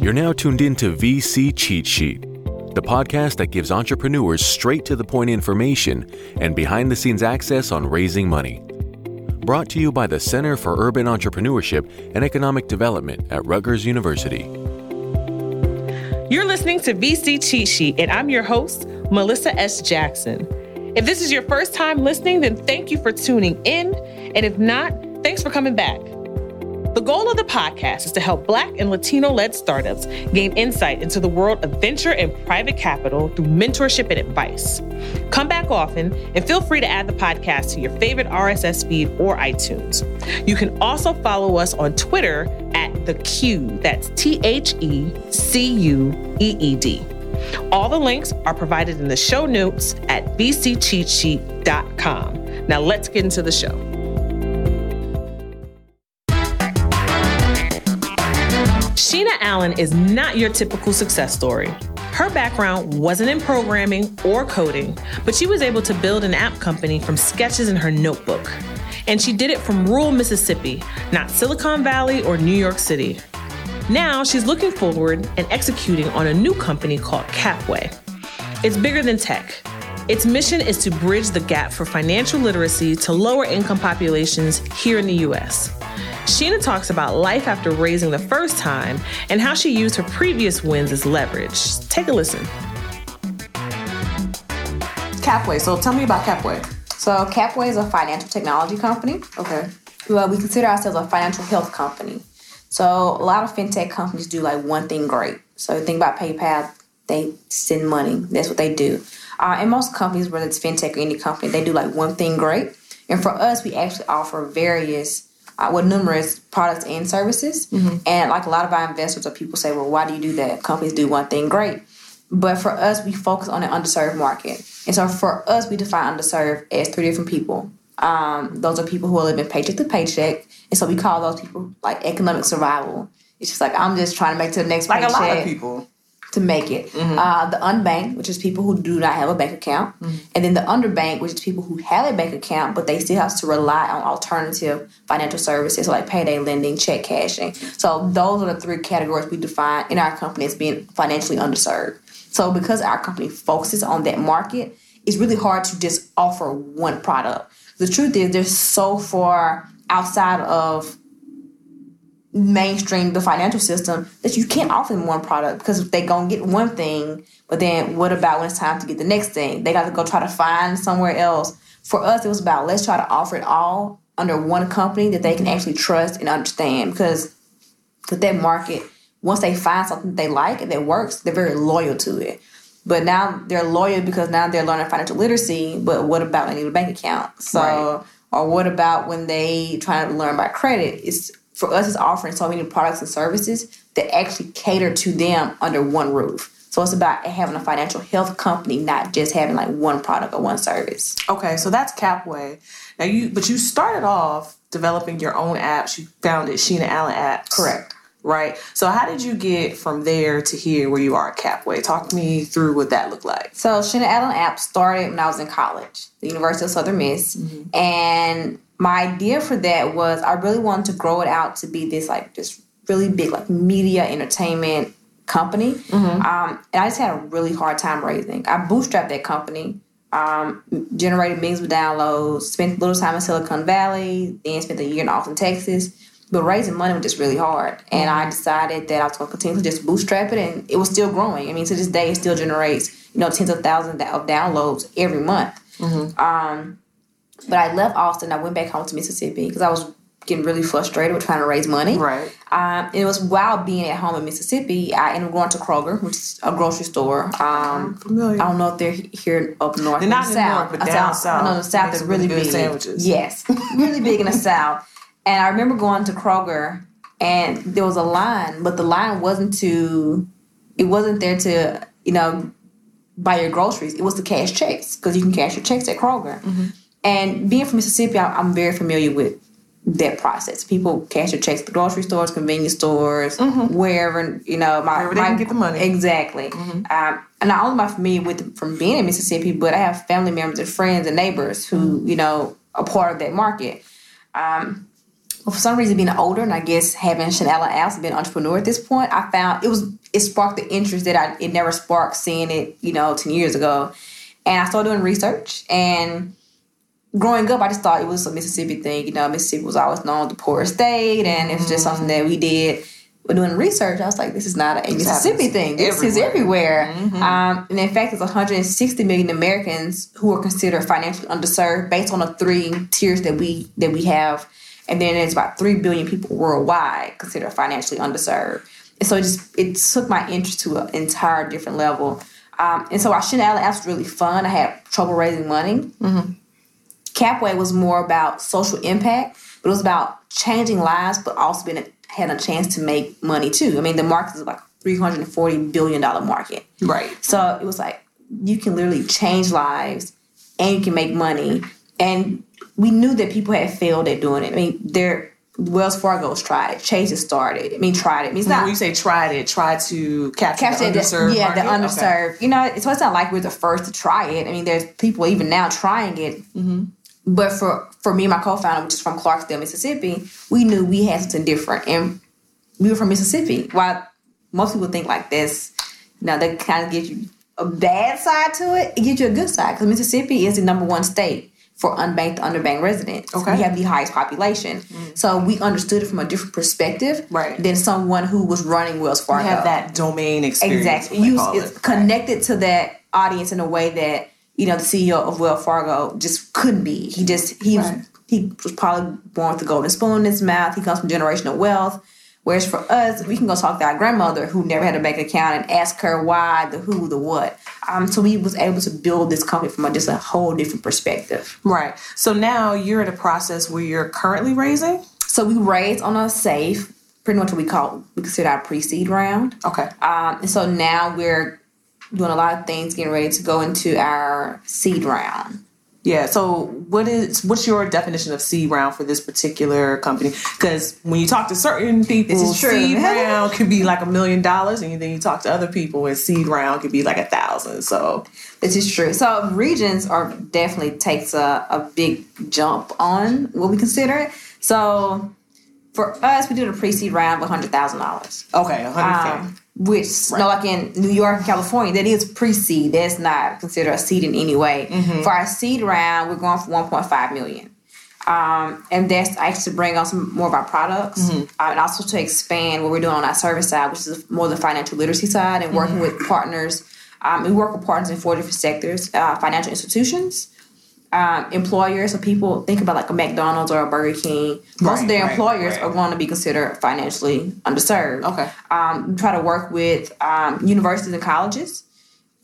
You're now tuned in to VC Cheat Sheet, the podcast that gives entrepreneurs straight to the point information and behind the scenes access on raising money. Brought to you by the Center for Urban Entrepreneurship and Economic Development at Rutgers University. You're listening to VC Cheat Sheet, and I'm your host, Melissa S. Jackson. If this is your first time listening, then thank you for tuning in. And if not, thanks for coming back. The goal of the podcast is to help Black and Latino led startups gain insight into the world of venture and private capital through mentorship and advice. Come back often and feel free to add the podcast to your favorite RSS feed or iTunes. You can also follow us on Twitter at The Q, that's T H E C U E E D. All the links are provided in the show notes at vccheatsheet.com. Now let's get into the show. Sheena Allen is not your typical success story. Her background wasn't in programming or coding, but she was able to build an app company from sketches in her notebook. And she did it from rural Mississippi, not Silicon Valley or New York City. Now she's looking forward and executing on a new company called Capway. It's bigger than tech. Its mission is to bridge the gap for financial literacy to lower income populations here in the US. Sheena talks about life after raising the first time and how she used her previous wins as leverage. Take a listen. Capway. So tell me about Capway. So Capway is a financial technology company. Okay. Well, we consider ourselves a financial health company. So a lot of fintech companies do like one thing great. So think about PayPal, they send money. That's what they do. Uh, and most companies, whether it's fintech or any company, they do like one thing great. And for us, we actually offer various, uh, well, numerous products and services. And like a lot of our investors or people say, well, why do you do that? Companies do one thing great. But for us, we focus on an underserved market. And so for us, we define underserved as three different people. Um, those are people who are living paycheck to paycheck. And so we call those people like economic survival. It's just like, I'm just trying to make it to the next Like a paycheck lot of people. To make it. Uh, the unbanked, which is people who do not have a bank account, and then the underbanked, which is people who have a bank account but they still have to rely on alternative financial services like payday lending, check cashing. So those are the three categories we define in our company as being financially underserved. So because our company focuses on that market, it's really hard to just offer one product. The truth is, they're so far outside of mainstream the financial system that you can't offer them one product because they gonna get one thing, but then what about when it's time to get the next thing? They got to go try to find somewhere else. For us, it was about let's try to offer it all under one company that they can actually trust and understand because with that market, once they find something they like and that works, they're very loyal to it. But now they're loyal because now they're learning financial literacy. But what about when they need a bank account? So, Right. or what about when they try to learn about credit? It's for us. It's offering so many products and services that actually cater to them under one roof. So it's about having a financial health company, not just having like one product or one service. Okay, so that's Capway. Now you, but you started off developing your own apps. You founded Sheena Allen Apps. Correct. Right. So how did you get from there to here where you are at Capway? Talk me through what that looked like. So Sheena Allen app started when I was in college, the University of Southern Miss, and my idea for that was I really wanted to grow it out to be this like this really big like media entertainment company, um, and I just had a really hard time raising. I bootstrapped that company. Um, generated millions of downloads. Spent a little time in Silicon Valley, then spent a year in Austin, Texas. But raising money was just really hard, and I decided that I was going to continue to just bootstrap it, and it was still growing. I mean, to this day, it still generates you know tens of thousands of downloads every month. Um, but I left Austin. I went back home to Mississippi because I was getting really frustrated with trying to raise money. Right. Um, and it was while being at home in Mississippi, I ended up going to Kroger, which is a grocery store. Um. I don't know if they're here up north. They're not the in south. north, but down south. I know the south is really really big. sandwiches. Yes, really big in the south. And I remember going to Kroger, and there was a line, but the line wasn't to. It wasn't there to you know buy your groceries. It was to cash checks because you can cash your checks at Kroger. Mm-hmm. And being from Mississippi, I- I'm very familiar with that process. People cash their checks at the grocery stores, convenience stores, wherever you know. My, Mm-hmm. Wherever they my- can get the money. Mm-hmm. Exactly. Um, and not only am I familiar with from being in Mississippi, but I have family members and friends and neighbors who Mm-hmm. you know are part of that market. Um, for some reason, being older and I guess having Sheena Allen Apps been an entrepreneur at this point, I found it was it sparked the interest that I it never sparked seeing it, you know, ten years ago. And I started doing research and growing up, I just thought it was a Mississippi thing. You know, Mississippi was always known as the poorest state, and it was just something that we did. But doing research, I was like, this is not a Mississippi thing. This is everywhere. Um, and in fact, there's 160 million Americans who are considered financially underserved based on the three tiers that we that we have. And then there's about three billion people worldwide considered financially underserved. And so it just it took my interest to an entire different level. Um, and so our Chanel app was really fun. I had trouble raising money. Capway was more about social impact, but it was about changing lives, but also being a, had a chance to make money too. I mean, the market is like three hundred and forty billion dollar market, Right. so it was like you can literally change lives and you can make money. And we knew that people had failed at doing it. I mean, there Wells Fargo's tried it, Chase has started. I mean, tried it. I mean, it's not When you say tried it, try to capture, capture the underserved. yeah, the market? underserved. You know, so it's not like we're the first to try it. I mean, there's people even now trying it. Mm-hmm. But for for me and my co-founder, which is from Clarksdale, Mississippi, we knew we had something different, and we were from Mississippi. While most people think like this, you know, that kind of gives you a bad side to it. It gives you a good side because Mississippi is the number one state for unbanked underbanked residents. Okay. Mm. We have the highest population, so we understood it from a different perspective Right. than someone who was running Wells You Fargo. have that domain experience. Exactly. You it's it. connected to that audience in a way that you know the CEO of Wells Fargo just couldn't be. He just he Right. was he was probably born with a golden spoon in his mouth. He comes from generational wealth. Whereas for us, we can go talk to our grandmother who never had a bank account and ask her why, the who, the what. Um, so we was able to build this company from a, just a whole different perspective. Right. So now you're in a process where you're currently raising. So we raised on a safe, pretty much what we call we consider our pre-seed round. Okay. Um, and so now we're doing a lot of things, getting ready to go into our seed round. Yeah. So what is what's your definition of seed round for this particular company? Because when you talk to certain people, seed round could be like a million dollars, and then you talk to other people, and seed round could be like a thousand. So This is true. So regions are definitely takes a, a big jump on what we consider it. So for us, we did a pre-seed round of hundred thousand dollars. okay, a hundred. Um, which no, like in New York and California, that is pre-seed. That's not considered a seed in any way. For our seed round, we're going for one point five million. Um, and that's actually to bring on some more of our products, uh, and also to expand what we're doing on our service side, which is more the financial literacy side, and working with partners. Um, we work with partners in four different sectors: uh, financial institutions, um, employers. So people think about like a McDonald's or a Burger King. Most Right, of their right, employers right. are going to be considered financially underserved. Okay. Um, we try to work with um, universities and colleges,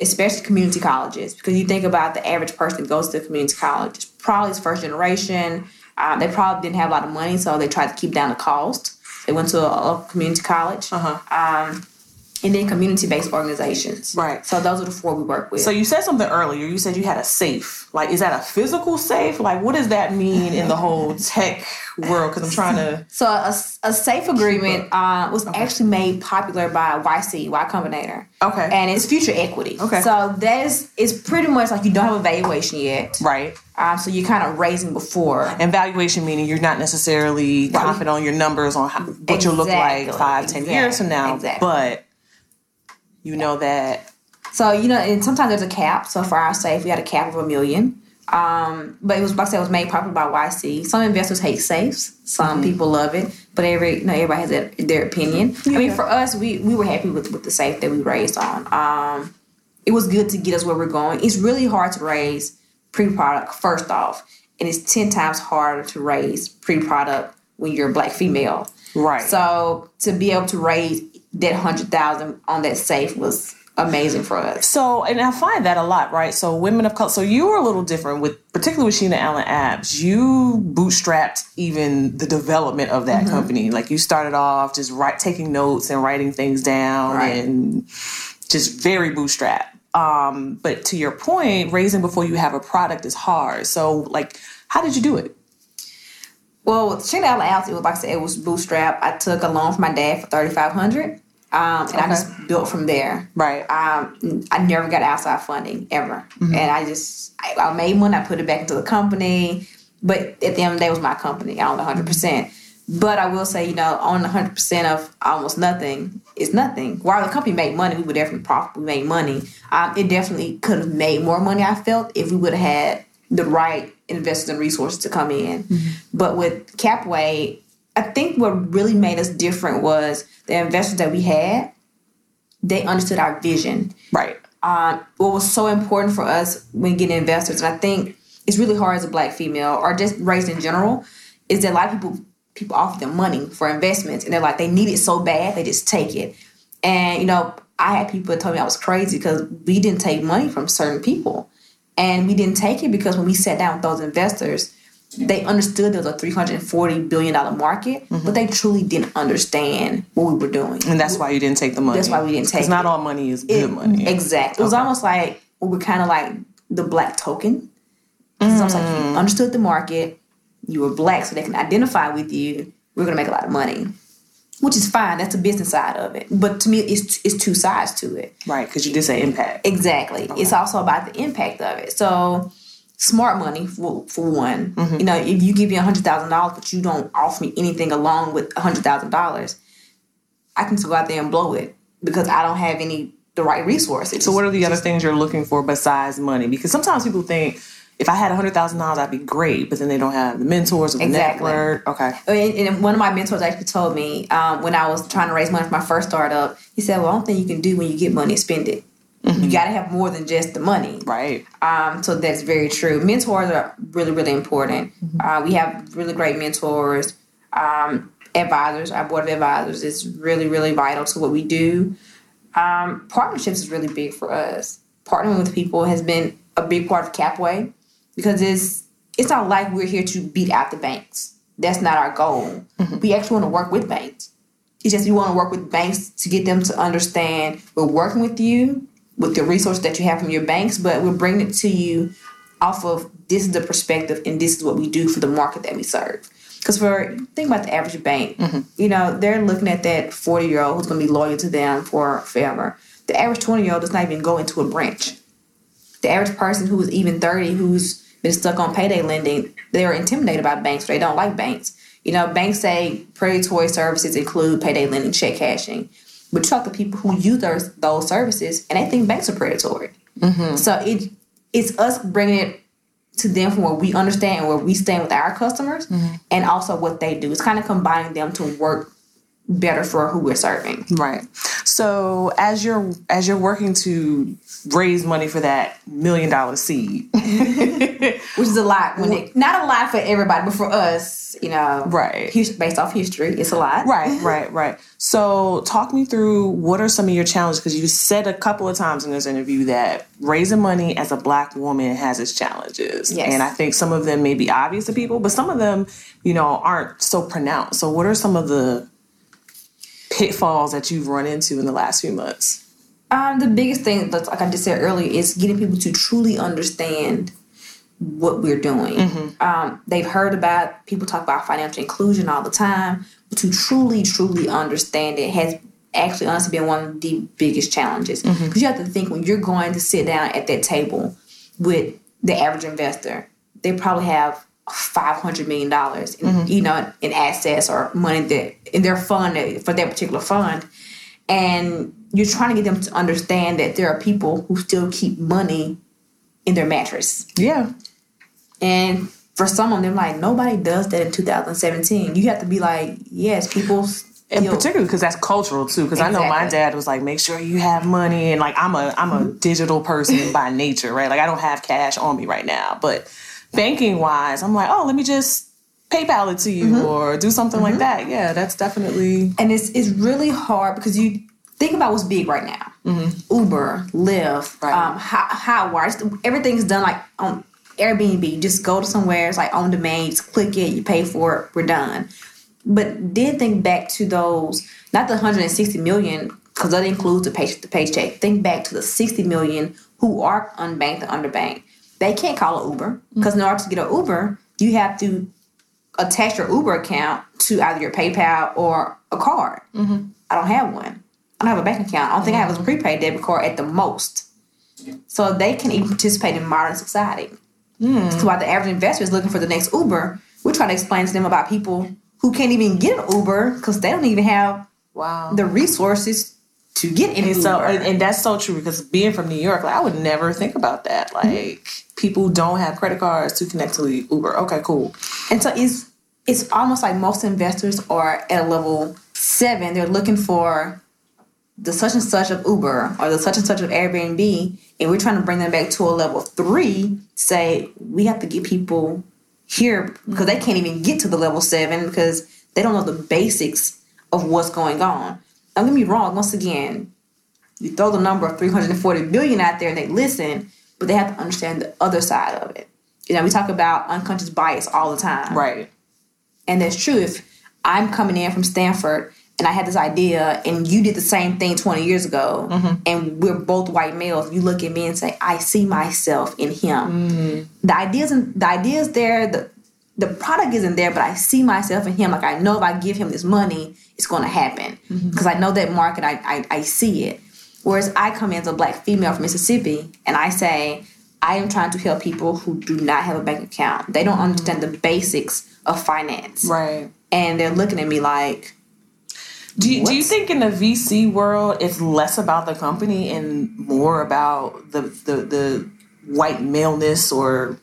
especially community colleges, because you think about the average person that goes to a community college, probably is first generation. Um, they probably didn't have a lot of money, so they tried to keep down the cost. They went to a, a community college. Uh-huh. Um, and then community-based organizations. Right. So those are the four we work with. So you said something earlier. You said you had a safe. Like, is that a physical safe? Like, what does that mean in the whole tech world? Because I'm trying to. So a, a safe agreement uh, was actually made popular by YC, Y Combinator. Okay. And it's future equity. Okay. So that is it's pretty much like you don't have a valuation yet. Right. Um, so you're kind of raising before. And valuation meaning you're not necessarily confident on your numbers on how, what you'll look like Exactly, five, ten years from now. exactly. But you know that So you know, and sometimes there's a cap. So for our safe, we had a cap of a million. Um, but it was like I said, it was made popular by YC. Some investors hate safes. Some people love it. But every you know, everybody has their, their opinion. I mean, for us, we we were happy with with the safe that we raised on. Um, it was good to get us where we're going. It's really hard to raise pre-product first off, and it's ten times harder to raise pre-product when you're a black female. right. So to be able to raise that hundred thousand on that safe was amazing for us. So, and I find that a lot, right? So, women of color. So, you were a little different with, particularly with Sheena Allen Apps. You bootstrapped even the development of Mm-hmm. that company. Like, you started off just write, taking notes and writing things down, Right. and just very bootstrap. Um, but to your point, raising before you have a product is hard. So, like, how did you do it? Well, with Sheena Allen Apps, it was like I said, it was bootstrap. I took a loan from my dad for thirty five hundred, um, and I just built from there. Right. Um, I never got outside funding ever, Mm-hmm. and I just I, I made money. I put it back into the company, but at the end of the day, it was my company. I owned one hundred percent. But I will say, you know, on 100% of almost nothing is nothing. While the company made money, we would definitely profit, we made money. Um, it definitely could have made more money, I felt, if we would have had the right investors and resources to come in. Mm-hmm. But with Capway, I think what really made us different was the investors that we had, they understood our vision. Right. Um, what was so important for us when getting investors, and I think it's really hard as a black female or just raised in general, is that a lot of people people offer them money for investments and they're like they need it so bad they just take it and you know i had people that told me i was crazy because we didn't take money from certain people and we didn't take it because when we sat down with those investors they understood there was a 340 billion dollar market mm-hmm. but they truly didn't understand what we were doing and that's why you didn't take the money that's why we didn't take it It's not all money is good it, money exactly it was almost like we were kind of like the black token mm. it's almost like you mm. understood the market you were black so they can identify with you, we're gonna make a lot of money. Which is fine. That's the business side of it. But to me, it's it's two sides to it. Right, because you did say impact. Exactly. Okay. It's also about the impact of it. So smart money for, for one. Mm-hmm. You know, if you give me a hundred thousand dollars, but you don't offer me anything along with a hundred thousand dollars, I can just go out there and blow it because I don't have any the right resources. So, what are the other things you're looking for besides money? Because sometimes people think if I had hundred thousand dollars, I'd be great. But then they don't have the mentors or the exactly. network. Okay. And, and, one of my mentors actually told me um, when I was trying to raise money for my first startup, he said, "Well, one thing you can do when you get money is spend it. Mm-hmm. You got to have more than just the money." Right. Um, so that's very true. Mentors are really, really important. Mm-hmm. Uh, we have really great mentors. Um, advisors, our board of advisors is really, really vital to what we do. Um, partnerships is really big for us. Partnering with people has been a big part of Capway because it's it's not like we're here to beat out the banks. That's not our goal. Mm-hmm. We actually want to work with banks. It's just we want to work with banks to get them to understand we're working with you with the resources that you have from your banks, but we're bringing it to you off of this is the perspective and this is what we do for the market that we serve. Because for think about the average bank, mm-hmm. you know they're looking at that forty year old who's going to be loyal to them for forever. The average twenty year old does not even go into a branch. The average person who is even thirty, who's been stuck on payday lending, they're intimidated by banks. They don't like banks. You know, banks say predatory services include payday lending, check cashing. But you talk to people who use those, those services and they think banks are predatory. Mm-hmm. So it it's us bringing it to them from where we understand and where we stand with our customers mm-hmm. and also what they do. It's kind of combining them to work better for who we're serving. Right. So as you're as you're working to raise money for that million dollar seed, which is a lot when it not a lot for everybody, but for us, you know, right, based off history, it's a lot. Right, right, right. So talk me through what are some of your challenges because you said a couple of times in this interview that raising money as a black woman has its challenges, yes. and I think some of them may be obvious to people, but some of them, you know, aren't so pronounced. So what are some of the pitfalls that you've run into in the last few months? Um, the biggest thing, like I just said earlier, is getting people to truly understand what we're doing. Mm-hmm. Um, they've heard about people talk about financial inclusion all the time, but to truly, truly understand it has actually honestly been one of the biggest challenges. Because mm-hmm. you have to think when you're going to sit down at that table with the average investor, they probably have five hundred million dollars, mm-hmm. you know, in assets or money that in their fund for that particular fund, and you're trying to get them to understand that there are people who still keep money in their mattress. Yeah, and for some of them, like nobody does that in 2017. You have to be like, yes, people. And particularly because that's cultural too. Because exactly. I know my dad was like, make sure you have money, and like I'm a I'm a mm-hmm. digital person by nature, right? Like I don't have cash on me right now, but banking wise, I'm like, oh, let me just PayPal it to you mm-hmm. or do something mm-hmm. like that. Yeah, that's definitely. And it's it's really hard because you think about what's big right now. Mm-hmm. Uber, Lyft, right. um, Hotwire, everything's done like on Airbnb. You just go to somewhere, it's like on demand, just click it, you pay for it, we're done. But then think back to those, not the 160 million, because that includes the, pay, the paycheck. Think back to the 60 million who are unbanked and underbanked they can't call an Uber because mm-hmm. in order to get an Uber, you have to attach your Uber account to either your PayPal or a card. Mm-hmm. I don't have one. I don't have a bank account. I don't think I have a mm-hmm. prepaid debit card at the most. So they can even participate in modern society. Mm. So while the average investor is looking for the next Uber, we're trying to explain to them about people who who can't even get an Uber because they don't even have wow the resources to get in so and that's so true because being from New York, like I would never think about that. Like mm-hmm. people don't have credit cards to connect to Uber. Okay, cool. And so it's it's almost like most investors are at a level seven. They're looking for the such and such of Uber or the such and such of Airbnb, and we're trying to bring them back to a level three. Say we have to get people here because they can't even get to the level seven because they don't know the basics of what's going on don't get me wrong, once again, you throw the number of 340 billion out there and they listen, but they have to understand the other side of it. You know, we talk about unconscious bias all the time. Right. And that's true. If I'm coming in from Stanford and I had this idea and you did the same thing 20 years ago mm-hmm. and we're both white males, you look at me and say, I see myself in him. Mm-hmm. The ideas and the ideas there, the the product isn't there, but I see myself in him. Like I know if I give him this money, it's going to happen because mm-hmm. I know that market. I, I, I see it. Whereas I come in as a black female from Mississippi and I say I am trying to help people who do not have a bank account. They don't mm-hmm. understand the basics of finance, right? And they're looking at me like. Do you, do you think in the VC world it's less about the company and more about the the, the white maleness or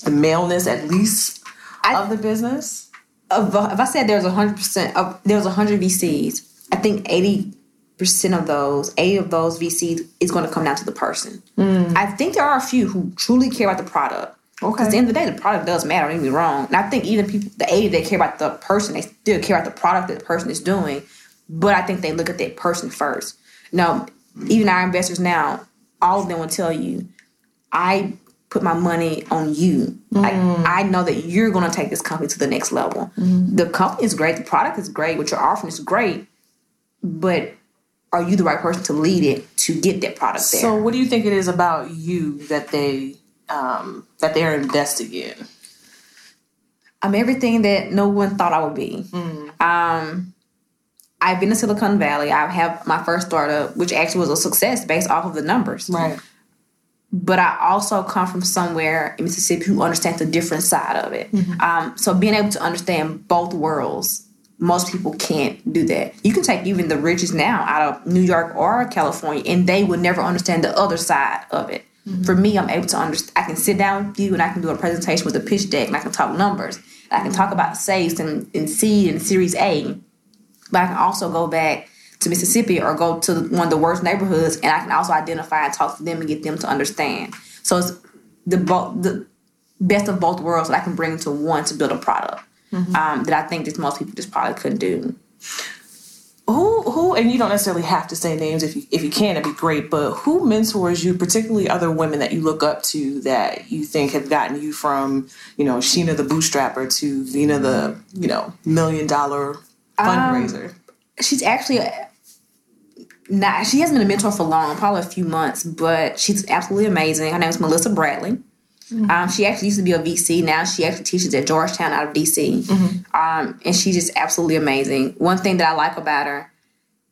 the maleness at least I, of the business? If I said there's a hundred percent of there's a hundred VCs, I think eighty percent of those, eight of those VCs is going to come down to the person. Mm. I think there are a few who truly care about the product. Okay. At the end of the day, the product does matter. Don't get me wrong. And I think even people, the eighty that care about the person, they still care about the product that the person is doing. But I think they look at that person first. Now, even our investors now, all of them will tell you, I put my money on you. Mm. Like I know that you're going to take this company to the next level. Mm. The company is great, the product is great, what you're offering is great, but are you the right person to lead it to get that product there? So, what do you think it is about you that they um, that they're investing in? I'm everything that no one thought I would be. Mm. Um, I've been to Silicon Valley. I have my first startup, which actually was a success based off of the numbers. Right but I also come from somewhere in Mississippi who understands the different side of it. Mm-hmm. Um, so being able to understand both worlds, most people can't do that. You can take even the richest now out of New York or California, and they would never understand the other side of it. Mm-hmm. For me, I'm able to understand. I can sit down with you and I can do a presentation with a pitch deck, and I can talk numbers. I can talk about safes and, and seed and Series A, but I can also go back to Mississippi or go to one of the worst neighborhoods, and I can also identify and talk to them and get them to understand. So it's the the best of both worlds that I can bring to one to build a product mm-hmm. um, that I think that most people just probably couldn't do. Who who and you don't necessarily have to say names if you if you can it'd be great but who mentors you particularly other women that you look up to that you think have gotten you from you know Sheena the bootstrapper to Sheena the you know million dollar fundraiser um, she's actually not she hasn't been a mentor for long, probably a few months, but she's absolutely amazing. Her name is Melissa Bradley. Mm-hmm. Um, she actually used to be a VC. Now she actually teaches at Georgetown out of DC, mm-hmm. um, and she's just absolutely amazing. One thing that I like about her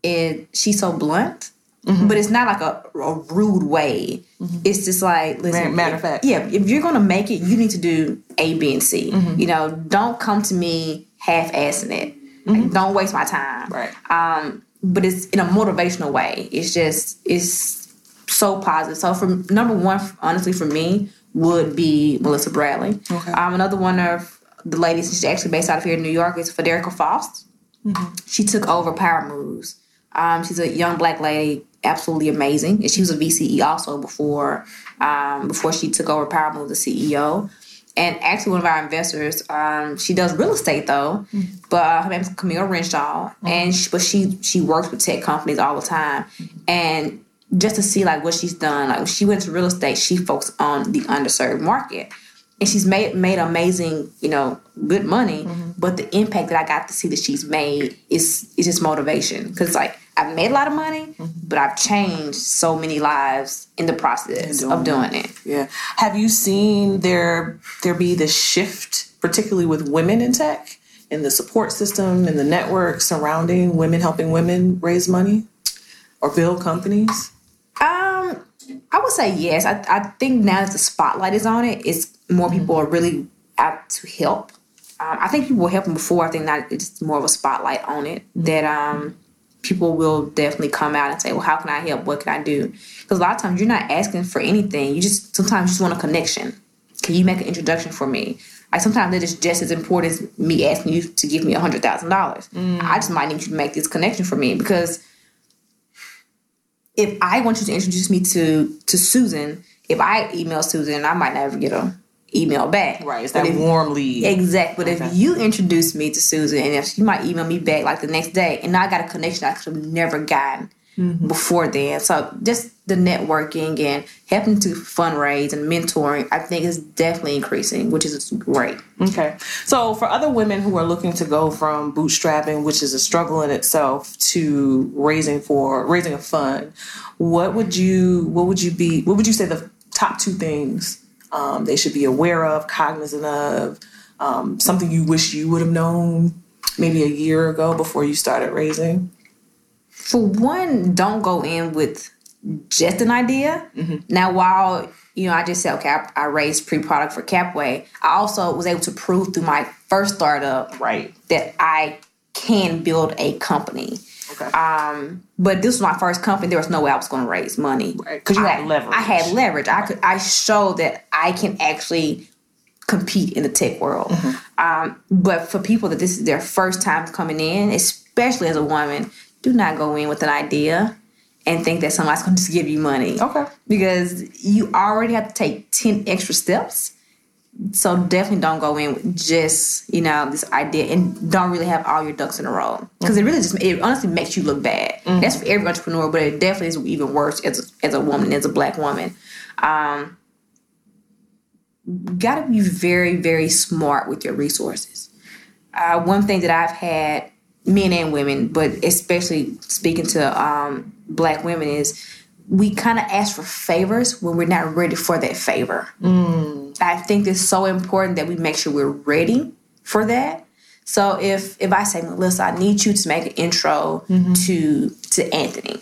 is she's so blunt, mm-hmm. but it's not like a, a rude way. Mm-hmm. It's just like listen. Matter of fact, yeah. If you're gonna make it, you need to do A, B, and C. Mm-hmm. You know, don't come to me half-assing it. Like, don't waste my time. Right. Um, but it's in a motivational way. It's just it's so positive. So for number one, honestly, for me would be Melissa Bradley. Okay. Um, another one of the ladies, she's actually based out of here in New York, is Federica Fast. Mm-hmm. She took over Power Moves. Um, she's a young black lady, absolutely amazing, and she was a VCE also before um, before she took over Power Moves, the CEO and actually one of our investors. Um, she does real estate though, mm-hmm. but uh, her name is Camille Renshaw, mm-hmm. and she, but she she works with tech companies all the time, mm-hmm. and just to see like what she's done, like when she went to real estate, she focused on the underserved market, and she's made made amazing, you know, good money. Mm-hmm. But the impact that I got to see that she's made is is just motivation because like I've made a lot of money, mm-hmm. but I've changed so many lives in the process doing of doing it. it. Yeah. Have you seen there there be the shift, particularly with women in tech, in the support system and the network surrounding women helping women raise money or build companies? Um, I would say yes. I, I think now that the spotlight is on it, it's more people mm-hmm. are really out to help um, I think people will help them before. I think that it's more of a spotlight on it that um, people will definitely come out and say, "Well, how can I help? What can I do?" Because a lot of times you're not asking for anything. You just sometimes just want a connection. Can you make an introduction for me? Like sometimes it is just as important as me asking you to give me a hundred thousand dollars. Mm. I just might need you to make this connection for me because if I want you to introduce me to to Susan, if I email Susan, I might never get a email back. Right. It's that if, warm lead. Exactly. But okay. if you introduce me to Susan and if she might email me back like the next day and I got a connection I could have never gotten mm-hmm. before then. So just the networking and helping to fundraise and mentoring, I think is definitely increasing, which is great. Okay. So for other women who are looking to go from bootstrapping, which is a struggle in itself, to raising for raising a fund, what would you what would you be what would you say the top two things um, they should be aware of, cognizant of, um, something you wish you would have known maybe a year ago before you started raising? For one, don't go in with just an idea. Mm-hmm. Now, while you know, I just said, okay, I, I raised pre-product for Capway. I also was able to prove through my first startup, right, that I can build a company. Okay. Um, but this was my first company. There was no way I was going to raise money because you had leverage. I had leverage. Right. I could. I showed that I can actually compete in the tech world. Mm-hmm. Um, but for people that this is their first time coming in, especially as a woman, do not go in with an idea and think that somebody's going to just give you money. Okay. Because you already have to take 10 extra steps so definitely don't go in with just you know this idea and don't really have all your ducks in a row. Because it really just it honestly makes you look bad. Mm-hmm. that's for every entrepreneur but it definitely is even worse as a, as a woman as a black woman. Um, got to be very very smart with your resources. Uh, one thing that i've had men and women but especially speaking to um, black women is we kind of ask for favors when we're not ready for that favor. Mm. I think it's so important that we make sure we're ready for that. So if if I say, Melissa, I need you to make an intro mm-hmm. to to Anthony.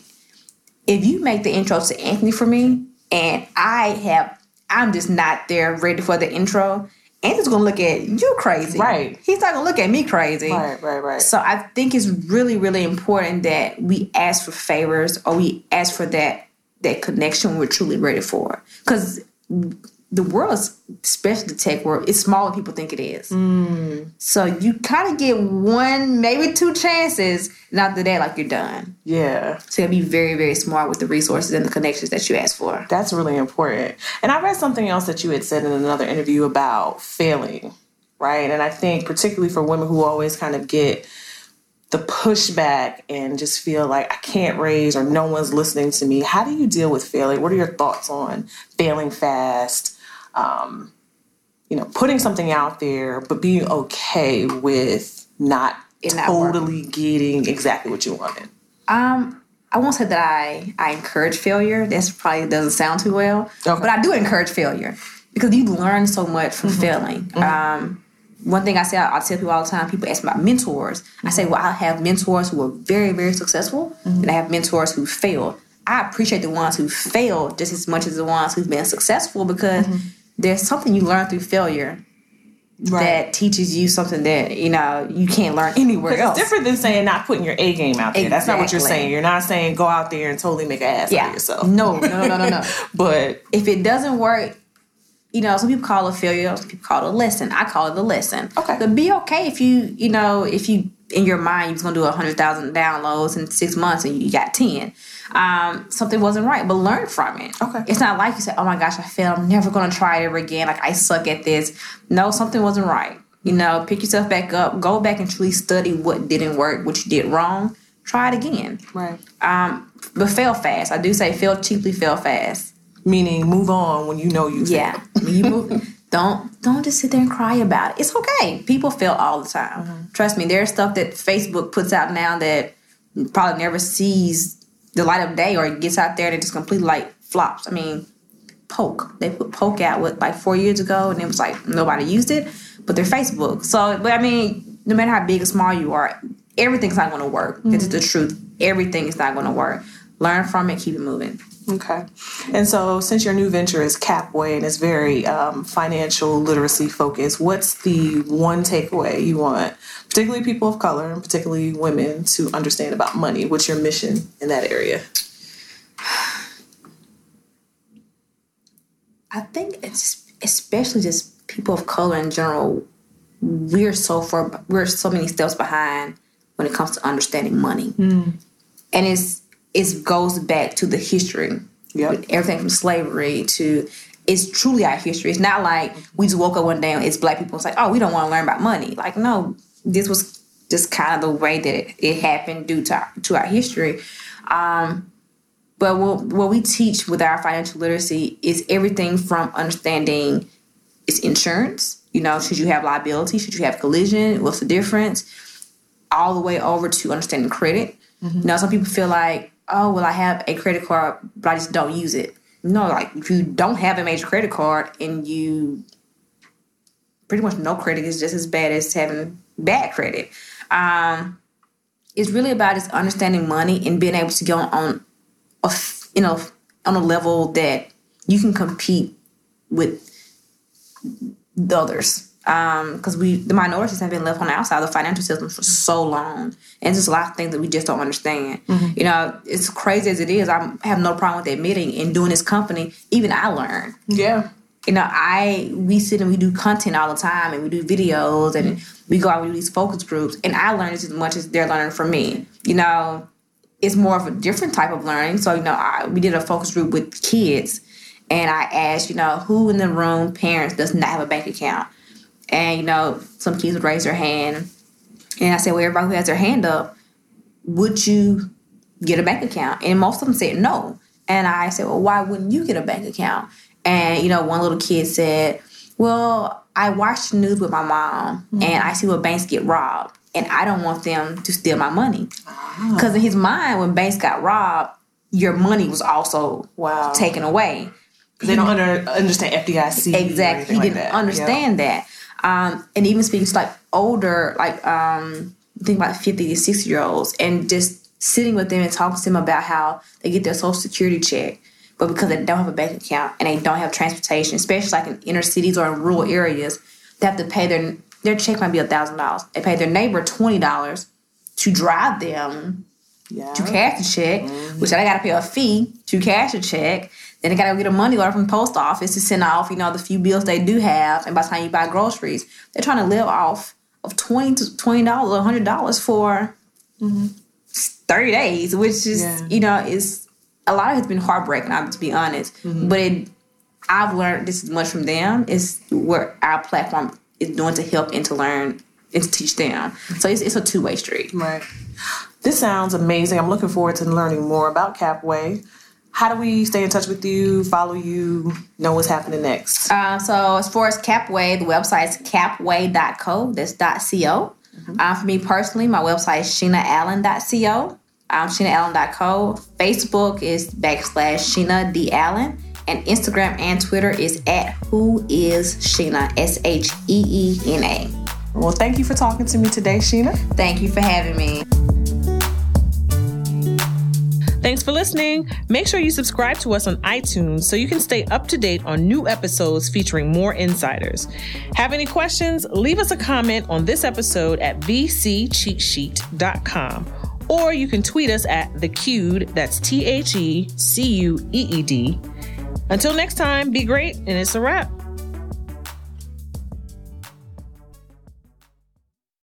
If you make the intro to Anthony for me, and I have, I'm just not there ready for the intro. Anthony's gonna look at you crazy, right? He's not gonna look at me crazy, right, right, right. So I think it's really, really important that we ask for favors or we ask for that that connection we're truly ready for. Because the world, especially the tech world, is smaller than people think it is. Mm. So you kind of get one, maybe two chances, and after that, like you're done. Yeah. So you gotta be very, very smart with the resources and the connections that you ask for. That's really important. And I read something else that you had said in another interview about failing, right? And I think particularly for women who always kind of get the pushback and just feel like I can't raise or no one's listening to me. How do you deal with failing? What are your thoughts on failing fast? Um, you know, putting something out there, but being okay with not totally getting exactly what you wanted. Um, I won't say that I I encourage failure. This probably doesn't sound too well, okay. but I do encourage failure because you learn so much from mm-hmm. failing. Mm-hmm. Um, one thing I say, I, tell people all the time, people ask about mentors. I say, well, I have mentors who are very, very successful, mm-hmm. and I have mentors who failed. I appreciate the ones who failed just as much as the ones who've been successful because mm-hmm. there's something you learn through failure right. that teaches you something that you know you can't learn anywhere else. It's different than saying not putting your A game out there. Exactly. That's not what you're saying. You're not saying go out there and totally make an ass yeah. of yourself. No, no, no, no, no. but if it doesn't work, you know, some people call it a failure, some people call it a lesson. I call it a lesson. Okay. But be okay if you, you know, if you in your mind you're gonna do a hundred thousand downloads in six months and you got ten. Um, something wasn't right, but learn from it. Okay. It's not like you said, Oh my gosh, I failed, I'm never gonna try it ever again. Like I suck at this. No, something wasn't right. You know, pick yourself back up, go back and truly study what didn't work, what you did wrong, try it again. Right. Um, but fail fast. I do say fail cheaply, fail fast meaning move on when you know you yeah. you move don't don't just sit there and cry about it. It's okay. People fail all the time. Mm-hmm. trust me there's stuff that facebook puts out now that probably never sees the light of day or it gets out there and it just completely like flops. I mean poke. They put poke out with like four years ago and it was like nobody used it but they're facebook. So but i mean no matter how big or small you are everything's not going to work. Mm-hmm. it's the truth. Everything is not going to work. Learn from it. Keep it moving Okay. And so, since your new venture is Capway and it's very um, financial literacy focused, what's the one takeaway you want, particularly people of color and particularly women, to understand about money? What's your mission in that area? I think it's especially just people of color in general. We're so far, we're so many steps behind when it comes to understanding money, mm. and it's it goes back to the history. Yep. Everything from slavery to it's truly our history. It's not like we just woke up one day and it's black people. It's like, oh, we don't want to learn about money. Like, no, this was just kind of the way that it, it happened due to our, to our history. Um, but what, what we teach with our financial literacy is everything from understanding its insurance. You know, should you have liability? Should you have collision? What's the difference? All the way over to understanding credit. Mm-hmm. You know, some people feel like oh, well, I have a credit card, but I just don't use it. No, like if you don't have a major credit card and you pretty much no credit is just as bad as having bad credit. Um, it's really about just understanding money and being able to go on a you know on a level that you can compete with the others because um, we the minorities have been left on the outside of the financial system for so long, and there's a lot of things that we just don't understand. Mm-hmm. You know, it's crazy as it is. I have no problem with admitting in doing this company. Even I learn. Yeah. You know, I we sit and we do content all the time, and we do videos, and mm-hmm. we go out and do these focus groups, and I learn as much as they're learning from me. You know, it's more of a different type of learning. So you know, I, we did a focus group with kids, and I asked, you know, who in the room parents does not have a bank account and, you know, some kids would raise their hand. And I said, well, everybody who has their hand up, would you get a bank account? And most of them said no. And I said, well, why wouldn't you get a bank account? And, you know, one little kid said, well, I watch the news with my mom mm-hmm. and I see where banks get robbed. And I don't want them to steal my money. Because ah. in his mind, when banks got robbed, your money was also wow. taken away. They don't under, understand FDIC. Exactly. He didn't like understand yep. that. Um, and even speaking to like older, like um, think about 50 to 60 year olds and just sitting with them and talking to them about how they get their social security check, but because they don't have a bank account and they don't have transportation, especially like in inner cities or in rural areas, they have to pay their their check might be a thousand dollars. They pay their neighbor twenty dollars to drive them yeah. to cash the check, mm-hmm. which I gotta pay a fee to cash a check. Then they gotta go get a money order from the post office to send off, you know, the few bills they do have. And by the time you buy groceries, they're trying to live off of twenty to twenty dollars or hundred dollars for mm-hmm. thirty days, which is yeah. you know is a lot of it's been heartbreaking. I'm to be honest, mm-hmm. but it, I've learned this as much from them. Is what our platform is doing to help and to learn and to teach them. So it's, it's a two way street. Right. This sounds amazing. I'm looking forward to learning more about Capway how do we stay in touch with you, follow you, know what's happening next? Uh, so as far as Capway, the website is capway.co. That's .co. Mm-hmm. Uh, for me personally, my website is sheenaallen.co. Um, sheenaallen.co. Facebook is backslash Sheena D. Allen. And Instagram and Twitter is at Who is Sheena, S H E E N A. Well, thank you for talking to me today, Sheena. Thank you for having me. Thanks for listening. Make sure you subscribe to us on iTunes so you can stay up to date on new episodes featuring more insiders. Have any questions? Leave us a comment on this episode at vccheatsheet.com or you can tweet us at the Cued, that's T H E C U E E D. Until next time, be great, and it's a wrap.